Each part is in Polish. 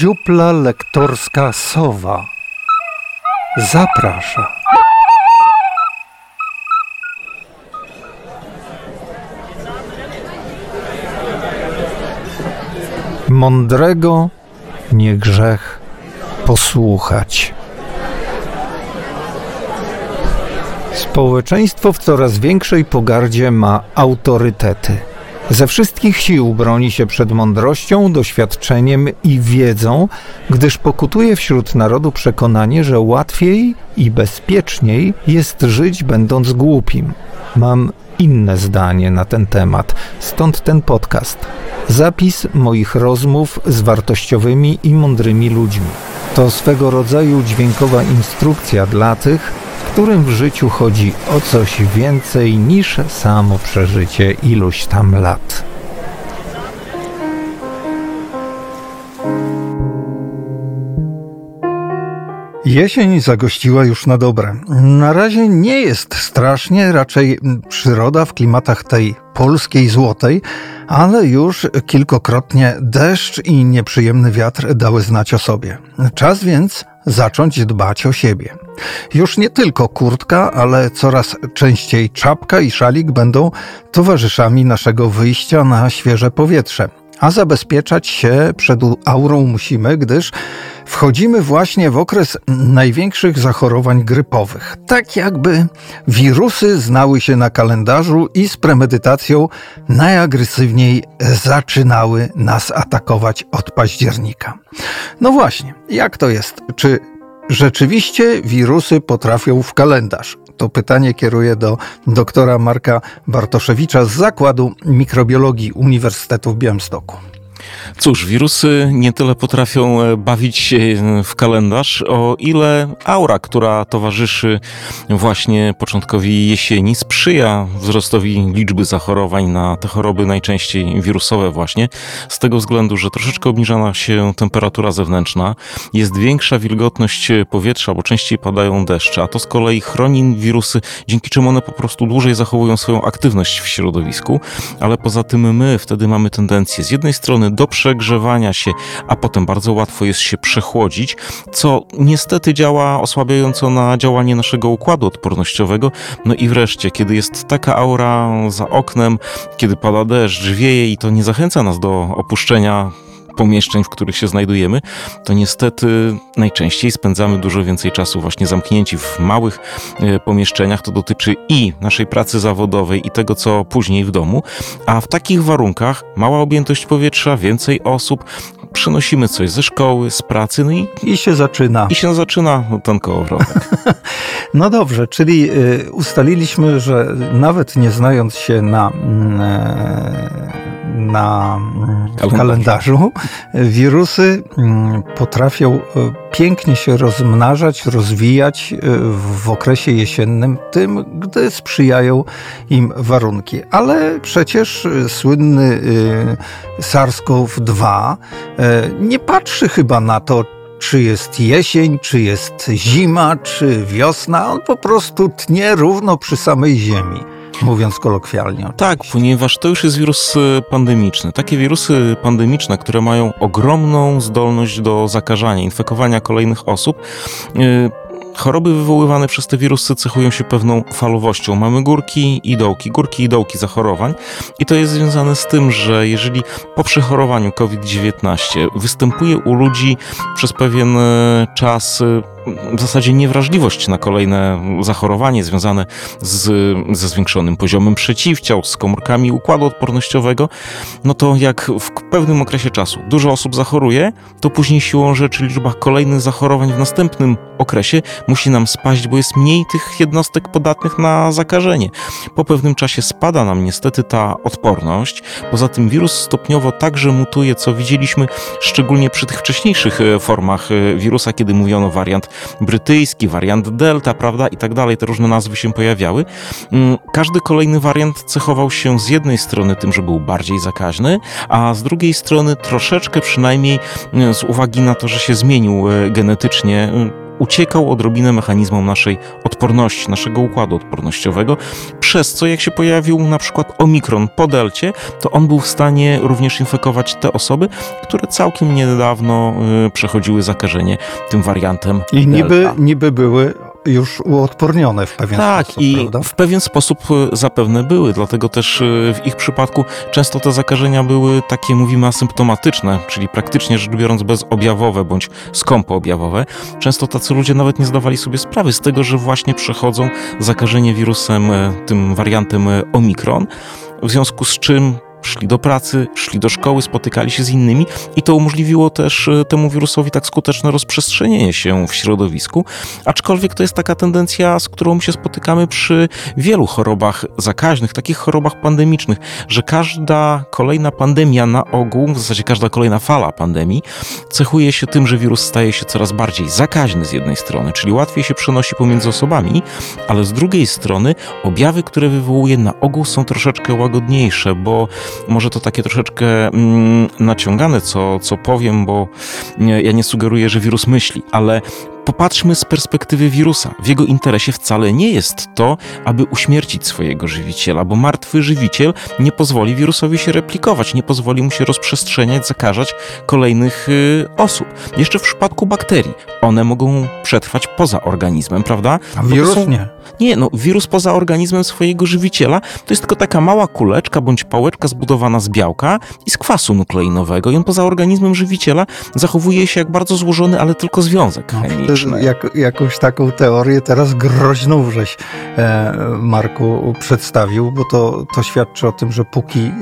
Dziupla lektorska Sowa zaprasza. Mądrego nie grzech posłuchać. Społeczeństwo w coraz większej pogardzie ma autorytety. Ze wszystkich sił broni się przed mądrością, doświadczeniem i wiedzą, gdyż pokutuje wśród narodu przekonanie, że łatwiej i bezpieczniej jest żyć będąc głupim. Mam inne zdanie na ten temat, stąd ten podcast. Zapis moich rozmów z wartościowymi i mądrymi ludźmi. To swego rodzaju dźwiękowa instrukcja dla tych, którym w życiu chodzi o coś więcej niż samo przeżycie iluś tam lat. Jesień zagościła już na dobre. Na razie nie jest strasznie, raczej przyroda w klimatach tej polskiej złotej, ale już kilkokrotnie deszcz i nieprzyjemny wiatr dały znać o sobie. Czas więc zacząć dbać o siebie. Już nie tylko kurtka, ale coraz częściej czapka i szalik będą towarzyszami naszego wyjścia na świeże powietrze. A zabezpieczać się przed aurą musimy, gdyż wchodzimy właśnie w okres największych zachorowań grypowych. Tak jakby wirusy znały się na kalendarzu i z premedytacją najagresywniej zaczynały nas atakować od października. No właśnie, jak to jest? Czy rzeczywiście wirusy potrafią w kalendarz? To pytanie kieruję do doktora Marka Bartoszewicza z Zakładu Mikrobiologii Uniwersytetu w Białymstoku. Cóż, wirusy nie tyle potrafią e, bawić się e, w kalendarz, o ile aura, która towarzyszy właśnie początkowi jesieni, sprzyja wzrostowi liczby zachorowań na te choroby najczęściej wirusowe właśnie, z tego względu, że troszeczkę obniżana się temperatura zewnętrzna, jest większa wilgotność powietrza, bo częściej padają deszcze, a to z kolei chroni wirusy, dzięki czemu one po prostu dłużej zachowują swoją aktywność w środowisku, ale poza tym my wtedy mamy tendencję z jednej strony do przegrzewania się, a potem bardzo łatwo jest się przechłodzić, co niestety działa osłabiająco na działanie naszego układu odpornościowego. No i wreszcie, kiedy jest taka aura za oknem, kiedy pada deszcz, wieje i to nie zachęca nas do opuszczenia pomieszczeń, w których się znajdujemy, to niestety najczęściej spędzamy dużo więcej czasu właśnie zamknięci w małych e, pomieszczeniach. To dotyczy i naszej pracy zawodowej, i tego, co później w domu. A w takich warunkach mała objętość powietrza, więcej osób, przynosimy coś ze szkoły, z pracy, no i, I się zaczyna. I się zaczyna ten kołowrotek. no dobrze, czyli y, ustaliliśmy, że nawet nie znając się na mm, e, na kalendarzu. Wirusy mm, potrafią e, pięknie się rozmnażać, rozwijać e, w okresie jesiennym, tym, gdy sprzyjają im warunki. Ale przecież e, słynny SARS-CoV-2 nie patrzy chyba na to, czy jest jesień, czy jest zima, czy wiosna. On po prostu tnie równo przy samej ziemi mówiąc kolokwialnie. Oczywiście. Tak, ponieważ to już jest wirus e, pandemiczny. Takie wirusy pandemiczne, które mają ogromną zdolność do zakażania, infekowania kolejnych osób, e, Choroby wywoływane przez te wirusy cechują się pewną falowością. Mamy górki i dołki, górki i dołki zachorowań i to jest związane z tym, że jeżeli po przechorowaniu COVID-19 występuje u ludzi przez pewien e, czas w zasadzie niewrażliwość na kolejne zachorowanie związane z, ze zwiększonym poziomem przeciwciał, z komórkami układu odpornościowego, no to jak w pewnym okresie czasu dużo osób zachoruje, to później siłą rzeczy liczba kolejnych zachorowań w następnym okresie musi nam spaść, bo jest mniej tych jednostek podatnych na zakażenie. Po pewnym czasie spada nam niestety ta odporność. Poza tym wirus stopniowo także mutuje, co widzieliśmy szczególnie przy tych wcześniejszych e, formach e, wirusa, kiedy mówiono wariant brytyjski, wariant Delta, prawda, i tak dalej, te różne nazwy się pojawiały. Mm, każdy kolejny wariant cechował się z jednej strony tym, że był bardziej zakaźny, a z drugiej strony troszeczkę przynajmniej mm, z uwagi na to, że się zmienił e, genetycznie, mm, uciekał odrobinę mechanizmom naszej odporności, naszego układu odpornościowego, przez co jak się pojawił na przykład omikron po delcie, to on był w stanie również infekować te osoby, które całkiem niedawno y, przechodziły zakażenie tym wariantem. I niby, niby były już uodpornione w pewien tak, sposób. Tak, i prawda? w pewien sposób e, zapewne były, dlatego też e, w ich przypadku często te zakażenia były takie, mówimy, asymptomatyczne, czyli praktycznie rzecz biorąc bezobjawowe bądź skąpo objawowe. Często tacy ludzie nawet nie zdawali sobie sprawy z tego, że właśnie przechodzą zakażenie wirusem, e, tym wariantem Omikron, w związku z czym szli do pracy, szli do szkoły, spotykali się z innymi i to umożliwiło też e, temu wirusowi tak skuteczne rozprzestrzenienie się w środowisku. Aczkolwiek to jest taka tendencja, z którą się spotykamy przy wielu chorobach zakaźnych, takich chorobach pandemicznych, że każda kolejna pandemia na ogół, w zasadzie każda kolejna fala pandemii, cechuje się tym, że wirus staje się coraz bardziej zakaźny z jednej strony, czyli łatwiej się przenosi pomiędzy osobami, ale z drugiej strony objawy, które wywołuje na ogół są troszeczkę łagodniejsze, bo może to takie troszeczkę mm, naciągane, co, co powiem, bo ja nie sugeruję, że wirus myśli, ale Popatrzmy z perspektywy wirusa. W jego interesie wcale nie jest to, aby uśmiercić swojego żywiciela, bo martwy żywiciel nie pozwoli wirusowi się replikować, nie pozwoli mu się rozprzestrzeniać, zakażać kolejnych y, osób. Jeszcze w przypadku bakterii, one mogą przetrwać poza organizmem, prawda? A wirus są... nie. Nie, no wirus poza organizmem swojego żywiciela to jest tylko taka mała kuleczka bądź pałeczka zbudowana z białka i z kwasu nukleinowego i on poza organizmem żywiciela zachowuje się jak bardzo złożony, ale tylko związek no, Jak, jakąś taką teorię teraz groźną żeś e, Marku przedstawił, bo to, to świadczy o tym, że póki e,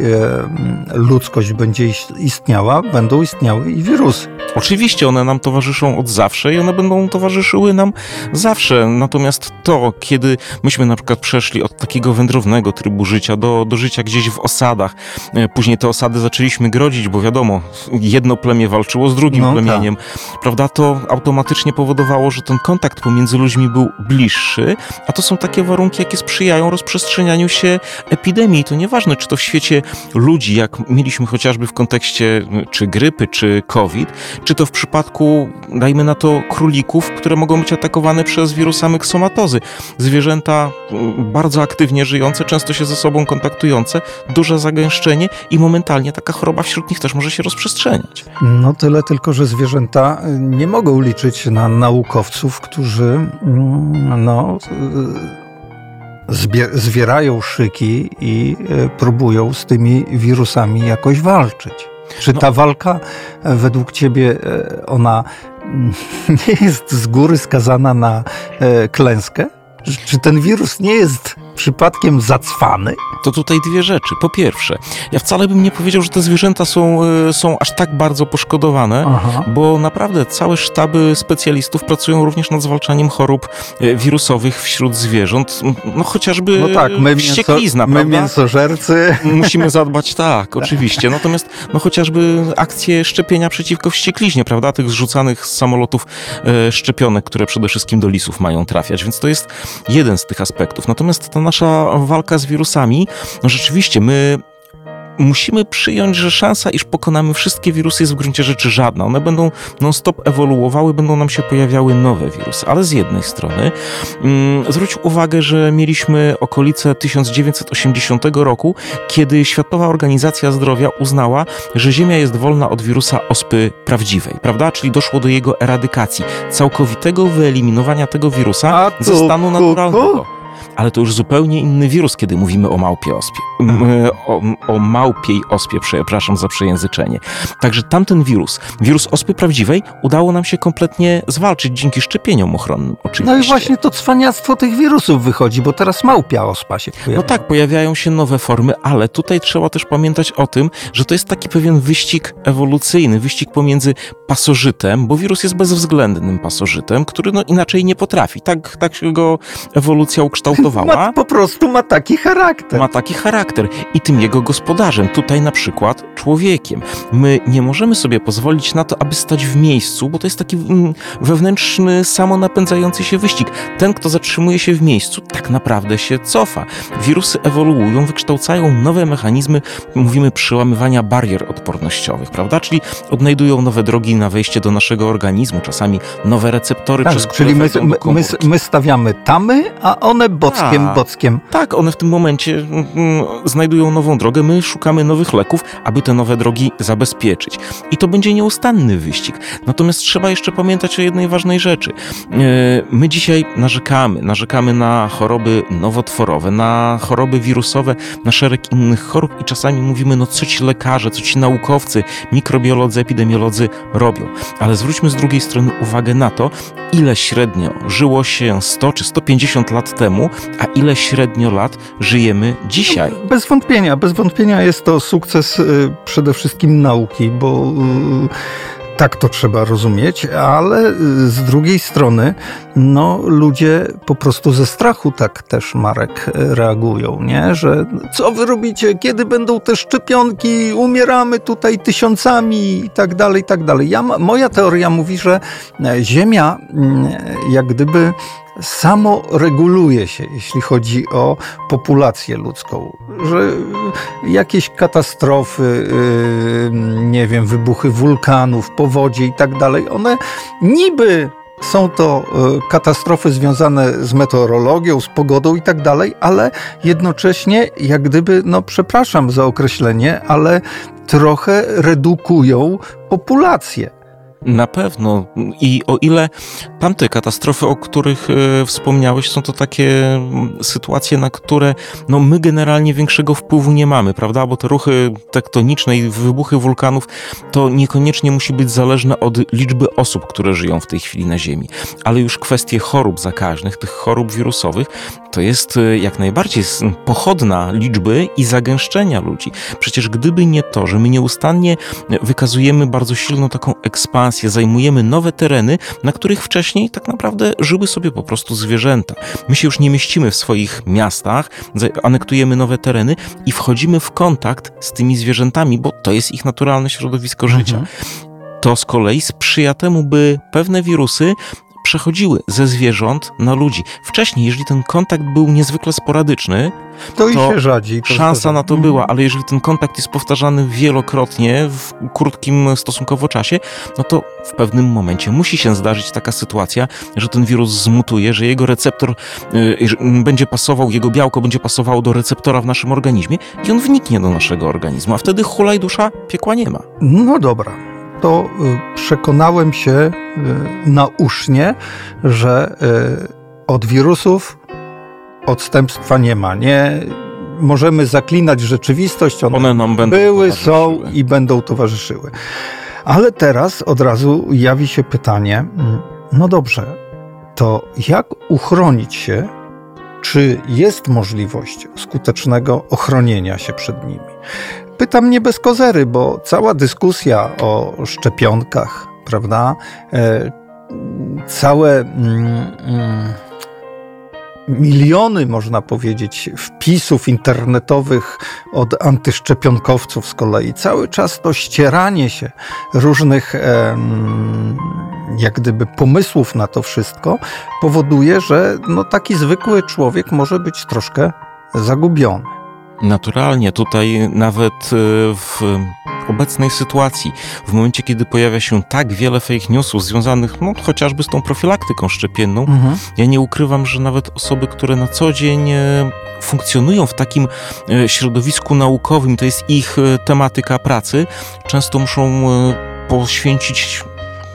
ludzkość będzie istniała, będą istniały i wirusy. Oczywiście one nam towarzyszą od zawsze i one będą towarzyszyły nam zawsze. Natomiast to, kiedy myśmy na przykład przeszli od takiego wędrownego trybu życia do, do życia gdzieś w osadach, e, później te osady zaczęliśmy grodzić, bo wiadomo, jedno plemię walczyło z drugim no, plemieniem, tak. prawda? To automatycznie powodowało, że ten kontakt pomiędzy ludźmi był bliższy, a to są takie warunki, jakie sprzyjają rozprzestrzenianiu się epidemii. To nieważne, czy to w świecie ludzi, jak mieliśmy chociażby w kontekście czy grypy, czy COVID, czy to w przypadku, dajmy na to, królików, które mogą być atakowane przez wirusa myksomatozy. Zwierzęta bardzo aktywnie żyjące, często się ze sobą kontaktujące, duże zagęszczenie i momentalnie taka choroba wśród nich też może się rozprzestrzeniać. No tyle tylko, że zwierzęta y, nie mogą liczyć na naukowców, którzy mm, no y, zbierają szyki i y, próbują z tymi wirusami jakoś walczyć. Czy ta no. walka e, według ciebie e, ona nie jest z góry skazana na e, klęskę? Czy ten wirus nie jest przypadkiem zacwany? To tutaj dwie rzeczy. Po pierwsze, ja wcale bym nie powiedział, że te zwierzęta są, e, są aż tak bardzo poszkodowane, Aha. bo naprawdę całe sztaby specjalistów pracują również nad zwalczaniem chorób e, wirusowych wśród zwierząt. No chociażby no tak, my wścieklizna, mięso, my mięsożercy. Musimy zadbać, tak, oczywiście. Natomiast no chociażby akcje szczepienia przeciwko wściekliźnie, prawda, tych zrzucanych z samolotów e, szczepionek, które przede wszystkim do lisów mają trafiać, więc to jest jeden z tych aspektów. Natomiast ta nasza walka z wirusami, no rzeczywiście my musimy przyjąć, że szansa, iż pokonamy wszystkie wirusy jest w gruncie rzeczy żadna. One będą non-stop ewoluowały, będą nam się pojawiały nowe wirusy. Ale z jednej strony mm, zwróć uwagę, że mieliśmy okolice 1980 roku, kiedy Światowa Organizacja Zdrowia uznała, że Ziemia jest wolna od wirusa ospy prawdziwej, prawda? Czyli doszło do jego eradykacji, całkowitego wyeliminowania tego wirusa ze stanu naturalnego ale to już zupełnie inny wirus, kiedy mówimy o małpie ospie. E, o, o małpiej ospie, przepraszam za przejęzyczenie. Także tamten wirus, wirus ospy prawdziwej, udało nam się kompletnie zwalczyć dzięki szczepieniom ochronnym oczywiście. No i właśnie to cwaniactwo tych wirusów wychodzi, bo teraz małpia ospa się pojawia. No tak, pojawiają się nowe formy, ale tutaj trzeba też pamiętać o tym, że to jest taki pewien wyścig ewolucyjny, wyścig pomiędzy pasożytem, bo wirus jest bezwzględnym pasożytem, który no inaczej nie potrafi. Tak, tak go ewolucja ukształtowała spowodowała. Ma, po prostu ma taki charakter. Ma taki charakter i tym jego gospodarzem, tutaj na przykład człowiekiem. My nie możemy sobie pozwolić na to, aby stać w miejscu, bo to jest taki mm, wewnętrzny, samonapędzający się wyścig. Ten, kto zatrzymuje się w miejscu, tak naprawdę się cofa. Wirusy ewoluują, wykształcają nowe mechanizmy, mówimy, przełamywania barier odpornościowych, prawda? Czyli odnajdują nowe drogi na wejście do naszego organizmu, czasami nowe receptory, tak, przez które Czyli my, my, my, stawiamy tamy, a one bockiem, Tak. bockiem. Tak, one w tym momencie mm, mm, znajdują nową drogę. My szukamy nowych leków, aby te nowe drogi zabezpieczyć. I to będzie nieustanny wyścig. Natomiast trzeba jeszcze pamiętać o jednej ważnej rzeczy. E, My dzisiaj narzekamy, narzekamy na choroby nowotworowe, na choroby wirusowe, na szereg innych chorób i czasami mówimy, no co ci lekarze, co ci naukowcy, mikrobiolodzy, epidemiolodzy robią. Ale zwróćmy z drugiej strony uwagę na to, ile średnio żyło się 100 czy 150 lat temu, a ile średnio lat żyjemy dzisiaj. Bez wątpienia, bez wątpienia jest to sukces y, przede wszystkim nauki, bo y, tak to trzeba rozumieć, ale y, z drugiej strony, no ludzie po prostu ze strachu tak też, Marek, reagują, nie? Że co wy robicie, kiedy będą te szczepionki, umieramy tutaj tysiącami i tak dalej, i tak dalej. Ja, moja teoria mówi, że e, Ziemia mm, jak gdyby samo reguluje się, jeśli chodzi o populację ludzką, że jakieś katastrofy, yy, nie wiem, wybuchy wulkanów, powodzie i tak dalej, one niby są to yy, katastrofy związane z meteorologią, z pogodą i tak dalej, ale jednocześnie, jak gdyby, no przepraszam za określenie, ale trochę redukują populację. Na pewno. I o ile tamte katastrofy, o których e, wspomniałeś, są to takie sytuacje, na które no, my generalnie większego wpływu nie mamy, prawda? Bo te ruchy tektoniczne i wybuchy wulkanów to niekoniecznie musi być zależne od liczby osób, które żyją w tej chwili na Ziemi. Ale już kwestie chorób zakaźnych, tych chorób wirusowych, to jest e, jak najbardziej pochodna liczby i zagęszczenia ludzi. Przecież gdyby nie to, że my nieustannie wykazujemy bardzo silną taką ekspansję, zajmujemy nowe tereny, na których wcześniej tak naprawdę żyły sobie po prostu zwierzęta. My się już nie mieścimy w swoich miastach, anektujemy nowe tereny i wchodzimy w kontakt z tymi zwierzętami, bo to jest ich naturalne środowisko życia. To z kolei sprzyja temu, by pewne wirusy przechodziły ze zwierząt na ludzi. Wcześniej, jeżeli ten kontakt był niezwykle sporadyczny, To, i To się rzadziej. Szansa na to była, ale jeżeli ten kontakt jest powtarzany wielokrotnie w krótkim stosunkowo czasie, no to w pewnym momencie musi się zdarzyć taka sytuacja, że ten wirus zmutuje, że jego receptor y, będzie pasował, jego białko będzie pasowało do receptora w naszym organizmie i on wniknie do naszego organizmu, a wtedy hulaj dusza, piekła nie ma. No dobra, to y, przekonałem się y, nausznie, że y, od wirusów odstępstwa nie ma. Nie możemy zaklinać rzeczywistość, one, One nam będą były, są i będą towarzyszyły. Ale teraz od razu jawi się pytanie, mm, no dobrze, to jak uchronić się, czy jest możliwość skutecznego ochronienia się przed nimi? Pytam nie bez kozery, bo cała dyskusja o szczepionkach, prawda? E, całe mm, mm, miliony, można powiedzieć, wpisów internetowych od antyszczepionkowców z kolei. Cały czas to ścieranie się różnych jak gdyby pomysłów na to wszystko powoduje, że no, taki zwykły człowiek może być troszkę zagubiony. Naturalnie tutaj nawet y, w obecnej sytuacji, w momencie kiedy pojawia się tak wiele fake newsów związanych no, chociażby z tą profilaktyką szczepienną, Mhm. Ja nie ukrywam, że nawet osoby, które na co dzień e, funkcjonują w takim e, środowisku naukowym, to jest ich tematyka pracy, często muszą poświęcić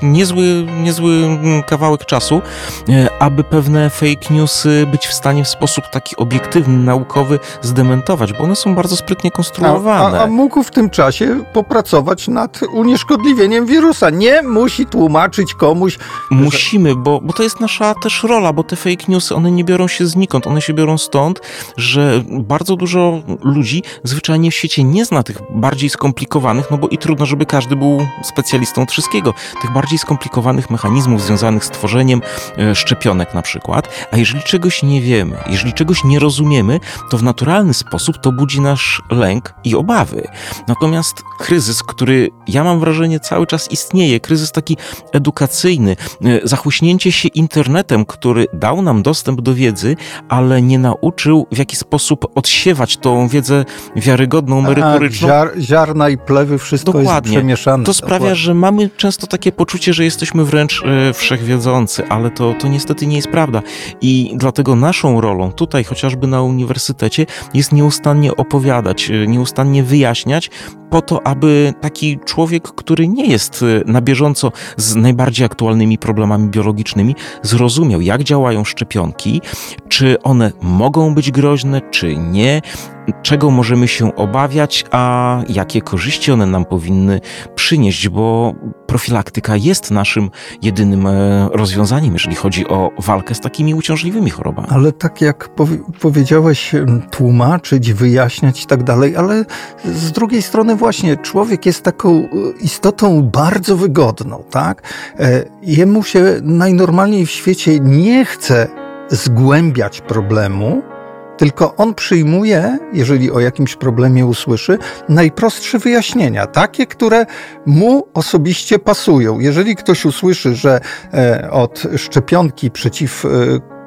niezły, niezły mm, kawałek czasu, e, aby pewne fake newsy być w stanie w sposób taki obiektywny, naukowy zdementować, bo one są bardzo sprytnie A, konstruowane. a, a mógł w tym czasie popracować nad unieszkodliwieniem wirusa. Nie musi tłumaczyć komuś, Musimy, bo, bo to jest nasza też rola, bo te fake newsy, one nie biorą się znikąd, one się biorą stąd, że bardzo dużo ludzi zwyczajnie w świecie nie zna tych bardziej skomplikowanych, no bo i trudno, żeby każdy był specjalistą od wszystkiego, tych bardziej bardziej skomplikowanych mechanizmów związanych z tworzeniem e, szczepionek na przykład, a jeżeli czegoś nie wiemy, jeżeli czegoś nie rozumiemy, to w naturalny sposób to budzi nasz lęk i obawy. Natomiast kryzys, który ja mam wrażenie cały czas istnieje, kryzys taki edukacyjny, e, zachłyśnięcie się internetem, który dał nam dostęp do wiedzy, ale nie nauczył w jaki sposób odsiewać tą wiedzę wiarygodną, merytoryczną. Ziar, ziarna i plewy, wszystko Dokładnie. jest przemieszane. To sprawia, że mamy często takie poczucie, że jesteśmy wręcz e, wszechwiedzący, ale to, to niestety nie jest prawda. I dlatego naszą rolą tutaj, chociażby na uniwersytecie, jest nieustannie opowiadać, e, nieustannie wyjaśniać, po to, aby taki człowiek, który nie jest e, na bieżąco z najbardziej aktualnymi problemami biologicznymi, zrozumiał, jak działają szczepionki, czy one mogą być groźne, czy nie, czego możemy się obawiać, a jakie korzyści one nam powinny przynieść, bo profilaktyka jest naszym jedynym e, rozwiązaniem, jeżeli chodzi o walkę z takimi uciążliwymi chorobami. Ale tak jak powiedziałeś, tłumaczyć, wyjaśniać i tak dalej, ale z drugiej strony właśnie człowiek jest taką e, istotą bardzo wygodną, tak? E, jemu się najnormalniej w świecie nie chce zgłębiać problemu, tylko on przyjmuje, jeżeli o jakimś problemie usłyszy, najprostsze wyjaśnienia, takie, które mu osobiście pasują. Jeżeli ktoś usłyszy, że e, od szczepionki przeciw e,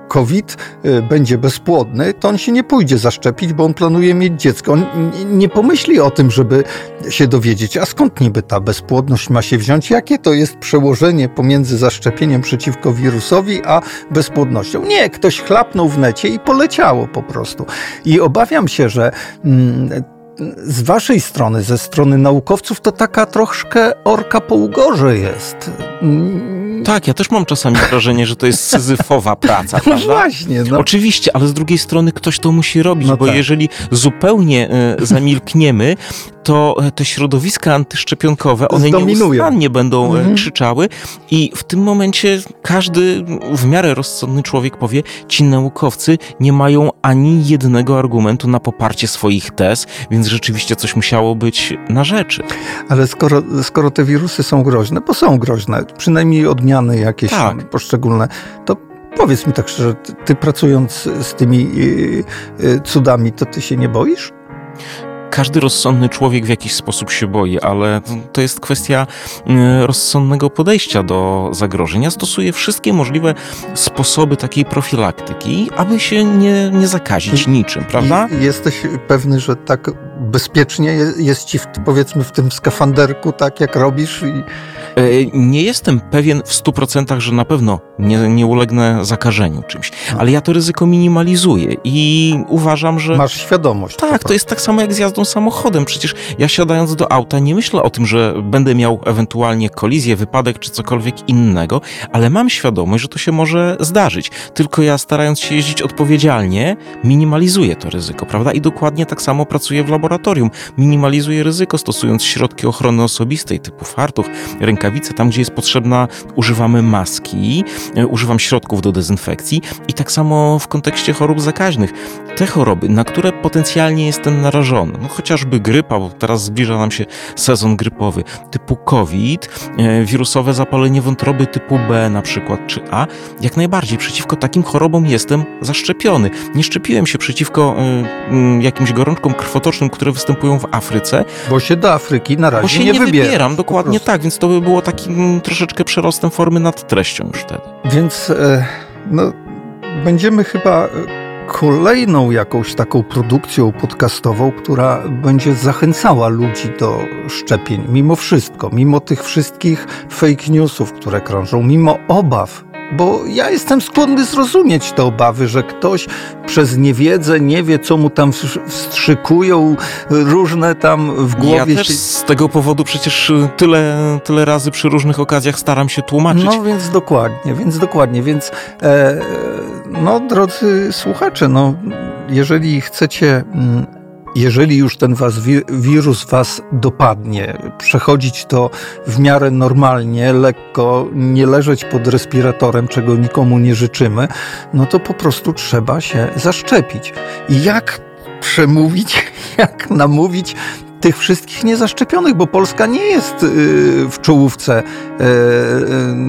COVID y, będzie bezpłodny, to on się nie pójdzie zaszczepić, bo on planuje mieć dziecko. On nie pomyśli o tym, żeby się dowiedzieć, a skąd niby ta bezpłodność ma się wziąć, jakie to jest przełożenie pomiędzy zaszczepieniem przeciwko wirusowi, a bezpłodnością. Nie, ktoś chlapnął w necie i poleciało po prostu. I obawiam się, że mm, z waszej strony, ze strony naukowców, to taka troszkę orka po ugorze jest. Tak, ja też mam czasami wrażenie, że to jest syzyfowa praca, no prawda? właśnie. No. Oczywiście, ale z drugiej strony ktoś to musi robić, no bo tak. jeżeli zupełnie y, zamilkniemy, to te środowiska antyszczepionkowe, one nieustannie będą e, mhm. krzyczały i w tym momencie każdy w miarę rozsądny człowiek powie, ci naukowcy nie mają ani jednego argumentu na poparcie swoich tez, więc rzeczywiście coś musiało być na rzeczy. Ale skoro, skoro te wirusy są groźne, bo są groźne, przynajmniej odmiany jakieś tak. poszczególne, to powiedz mi tak szczerze, ty, ty pracując z tymi y, y, cudami, to ty się nie boisz? Każdy rozsądny człowiek w jakiś sposób się boi, ale to jest kwestia mm, rozsądnego podejścia do zagrożeń. Ja stosuję wszystkie możliwe sposoby takiej profilaktyki, aby się nie, nie zakazić niczym, prawda? Jesteś pewny, że tak bezpiecznie jest ci, w, powiedzmy, w tym skafanderku, tak jak robisz? I... E, nie jestem pewien w 100%, że na pewno nie, nie ulegnę zakażeniu czymś, ale ja to ryzyko minimalizuję i uważam, że. Masz świadomość. Tak, to jest tak samo jak z jazdą samochodem. Przecież ja siadając do auta nie myślę o tym, że będę miał ewentualnie kolizję, wypadek czy cokolwiek innego, ale mam świadomość, że to się może zdarzyć. Tylko ja starając się jeździć odpowiedzialnie, minimalizuję to ryzyko, prawda? I dokładnie tak samo pracuję w laboratorium. Minimalizuję ryzyko stosując środki ochrony osobistej typu fartuch, rękawice. Tam, gdzie jest potrzebna, używamy maski, używam środków do dezynfekcji i tak samo w kontekście chorób zakaźnych. Te choroby, na które potencjalnie jestem narażony, no chociażby grypa, bo teraz zbliża nam się sezon grypowy, typu COVID, e, wirusowe zapalenie wątroby typu B na przykład, czy A, jak najbardziej przeciwko takim chorobom jestem zaszczepiony. Nie szczepiłem się przeciwko y, jakimś gorączkom krwotocznym, które występują w Afryce. Bo się do Afryki na razie bo się nie, nie wybieram. dokładnie tak, więc to by było takim troszeczkę przerostem formy nad treścią już wtedy. Więc e, no, będziemy chyba kolejną jakąś taką produkcją podcastową, która będzie zachęcała ludzi do szczepień, mimo wszystko, mimo tych wszystkich fake newsów, które krążą, mimo obaw bo ja jestem skłonny zrozumieć te obawy, że ktoś przez niewiedzę nie wie, co mu tam wstrzykują różne tam w głowie. Ja też z tego powodu przecież tyle, tyle razy przy różnych okazjach staram się tłumaczyć. No więc dokładnie, więc dokładnie, więc e, no drodzy słuchacze, no jeżeli chcecie mm, jeżeli już ten was, wirus was dopadnie, przechodzić to w miarę normalnie, lekko, nie leżeć pod respiratorem, czego nikomu nie życzymy, no to po prostu trzeba się zaszczepić. I jak przemówić, jak namówić tych wszystkich niezaszczepionych, bo Polska nie jest y, w czołówce y,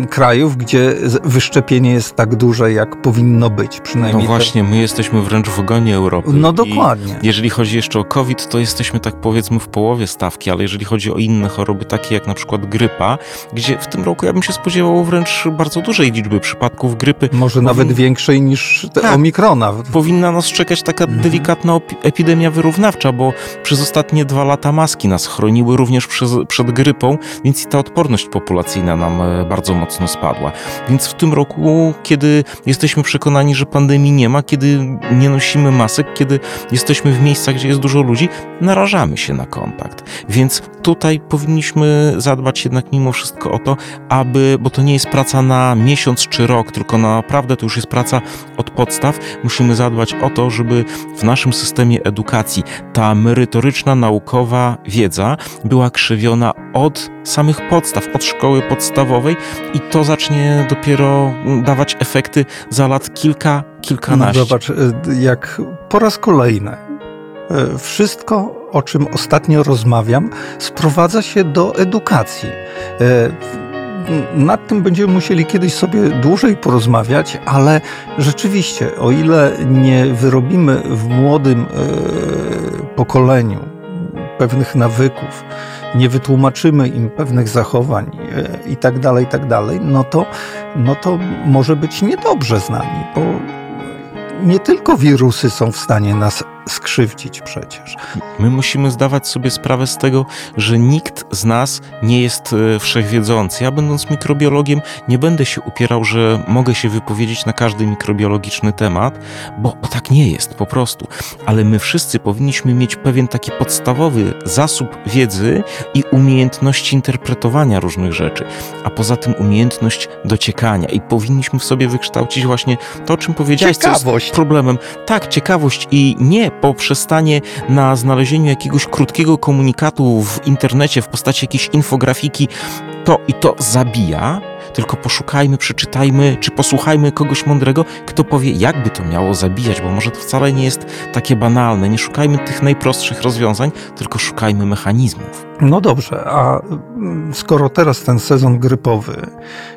y, krajów, gdzie wyszczepienie jest tak duże, jak powinno być. Przynajmniej no właśnie, my jesteśmy wręcz w ogonie Europy. No dokładnie. I jeżeli chodzi jeszcze o COVID, to jesteśmy tak powiedzmy w połowie stawki, ale jeżeli chodzi o inne choroby, takie jak na przykład grypa, gdzie w tym roku ja bym się spodziewał wręcz bardzo dużej liczby przypadków grypy. Może nawet większej niż tak, Omikrona. Powinna nas czekać taka mhm. delikatna epidemia wyrównawcza, bo przez ostatnie dwa lata maski nas chroniły również przez, przed grypą, więc i ta odporność populacyjna nam e, bardzo mocno spadła. Więc w tym roku, kiedy jesteśmy przekonani, że pandemii nie ma, kiedy nie nosimy masek, kiedy jesteśmy w miejscach, gdzie jest dużo ludzi, narażamy się na kontakt. Więc tutaj powinniśmy zadbać jednak mimo wszystko o to, aby, bo to nie jest praca na miesiąc czy rok, tylko naprawdę to już jest praca od podstaw. Musimy zadbać o to, żeby w naszym systemie edukacji ta merytoryczna, naukowa wiedza była krzywiona od samych podstaw, od szkoły podstawowej i to zacznie dopiero dawać efekty za lat kilka, kilkanaście. Zobacz, jak po raz kolejny e, wszystko, o czym ostatnio rozmawiam, sprowadza się do edukacji. E, nad tym będziemy musieli kiedyś sobie dłużej porozmawiać, ale rzeczywiście, o ile nie wyrobimy w młodym pokoleniu pewnych nawyków, nie wytłumaczymy im pewnych zachowań e, i tak dalej, i tak dalej, no to, no to może być niedobrze z nami, bo nie tylko wirusy są w stanie nas skrzywdzić przecież. My musimy zdawać sobie sprawę z tego, że nikt z nas nie jest e, wszechwiedzący. Ja, będąc mikrobiologiem, nie będę się upierał, że mogę się wypowiedzieć na każdy mikrobiologiczny temat, bo, bo tak nie jest po prostu. Ale my wszyscy powinniśmy mieć pewien taki podstawowy zasób wiedzy i umiejętności interpretowania różnych rzeczy, a poza tym umiejętność dociekania i powinniśmy w sobie wykształcić właśnie to, o czym powiedziałeś, ciekawość. co jest problemem. Tak, ciekawość i nie poprzestanie na znalezieniu jakiegoś krótkiego komunikatu w internecie w postaci jakiejś infografiki, to i to zabija, tylko poszukajmy, przeczytajmy, czy posłuchajmy kogoś mądrego, kto powie, jakby to miało zabijać, bo może to wcale nie jest takie banalne. Nie szukajmy tych najprostszych rozwiązań, tylko szukajmy mechanizmów. No dobrze, a skoro teraz ten sezon grypowy,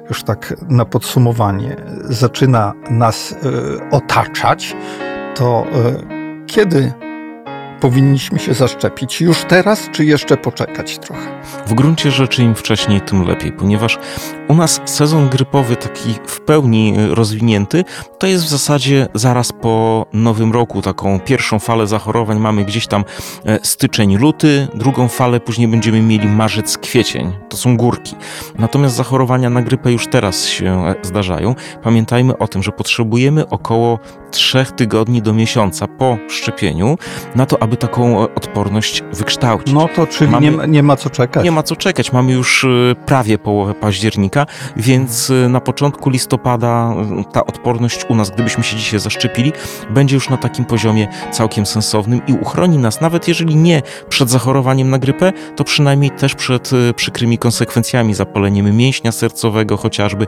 już tak na podsumowanie, zaczyna nas y, otaczać, to y, kiedy powinniśmy się zaszczepić? Już teraz, czy jeszcze poczekać trochę? W gruncie rzeczy im wcześniej, tym lepiej, ponieważ u nas sezon grypowy taki w pełni y, rozwinięty to jest w zasadzie zaraz po nowym roku. Taką pierwszą falę zachorowań mamy gdzieś tam e, styczeń, luty, drugą falę później będziemy mieli marzec, kwiecień. To są górki. Natomiast zachorowania na grypę już teraz się e, zdarzają. Pamiętajmy o tym, że potrzebujemy około trzech tygodni do miesiąca po szczepieniu na to, aby taką e, odporność wykształcić. No to czyli Mamy... nie, nie ma co czekać. Nie ma co czekać. Mamy już prawie połowę października więc y, na początku listopada y, ta odporność u nas, gdybyśmy się dzisiaj zaszczepili, będzie już na takim poziomie całkiem sensownym i uchroni nas, nawet jeżeli nie przed zachorowaniem na grypę, to przynajmniej też przed y, przykrymi konsekwencjami, zapaleniem mięśnia sercowego, chociażby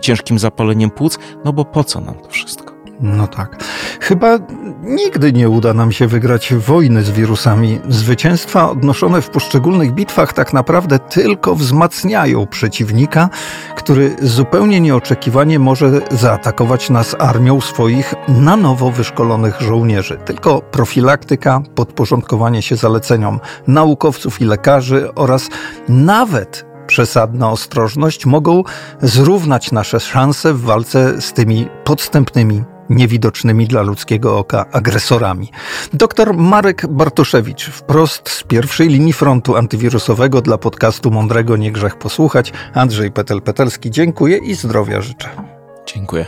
ciężkim zapaleniem płuc, no bo po co nam to wszystko? No tak. Chyba nigdy nie uda nam się wygrać wojny z wirusami. Zwycięstwa odnoszone w poszczególnych bitwach tak naprawdę tylko wzmacniają przeciwnika, który zupełnie nieoczekiwanie może zaatakować nas armią swoich na nowo wyszkolonych żołnierzy. Tylko profilaktyka, podporządkowanie się zaleceniom naukowców i lekarzy oraz nawet przesadna ostrożność mogą zrównać nasze szanse w walce z tymi podstępnymi niewidocznymi dla ludzkiego oka agresorami. Dr Marek Bartoszewicz, wprost z pierwszej linii frontu antywirusowego dla podcastu Mądrego Nie Grzech Posłuchać. Andrzej Petel-Petelski, dziękuję i zdrowia życzę. Dziękuję.